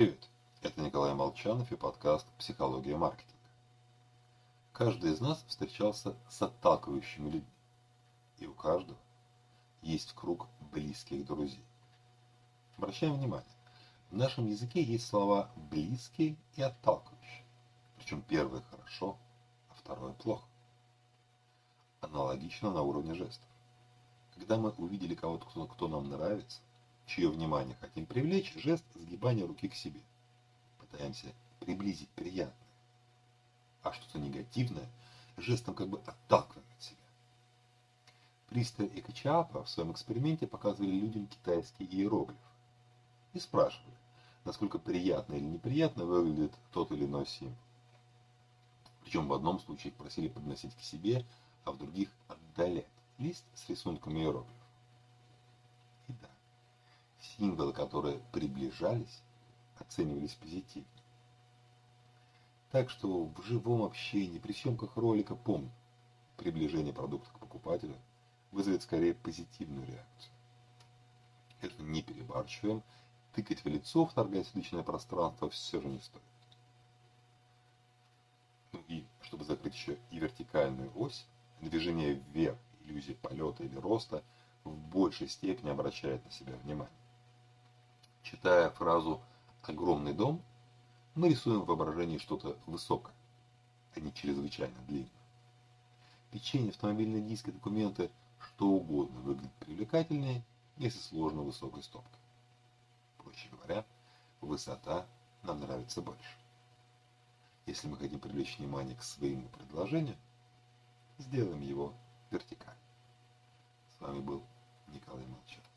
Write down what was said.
Привет, это Николай Молчанов и подкаст «Психология маркетинга». Каждый из нас встречался с отталкивающими людьми, и у каждого есть круг близких друзей. Обращаем внимание, в нашем языке есть слова «близкие» и «отталкивающие», причем первое хорошо, а второе плохо. Аналогично на уровне жестов. Когда мы увидели кого-то, кто, кто нам нравится, чье внимание хотим привлечь, жест сгибания руки к себе. Пытаемся приблизить приятное. А что-то негативное жестом как бы отталкиваем от себя. Пристер и Качаапа в своем эксперименте показывали людям китайский иероглиф и спрашивали, насколько приятно или неприятно выглядит тот или иной символ. Причем в одном случае их просили подносить к себе, а в других отдалять лист с рисунком иероглифов. И да, символы, которые приближались, оценивались позитивно. Так что в живом общении, при съемках ролика помню, приближение продукта к покупателю вызовет скорее позитивную реакцию. Это не перебарщиваем, тыкать в лицо, вторгаясь в личное пространство, все же не стоит. Ну и, чтобы закрыть еще и вертикальную ось, движение вверх, иллюзия полета или роста в большей степени обращает на себя внимание. Читая фразу «огромный дом», мы рисуем в воображении что-то высокое, а не чрезвычайно длинное. Печенье, автомобильные диски, документы, что угодно выглядит привлекательнее, если сложно высокой стопкой. Проще говоря, высота нам нравится больше. Если мы хотим привлечь внимание к своему предложению, сделаем его вертикально. С вами был Николай Молчанов.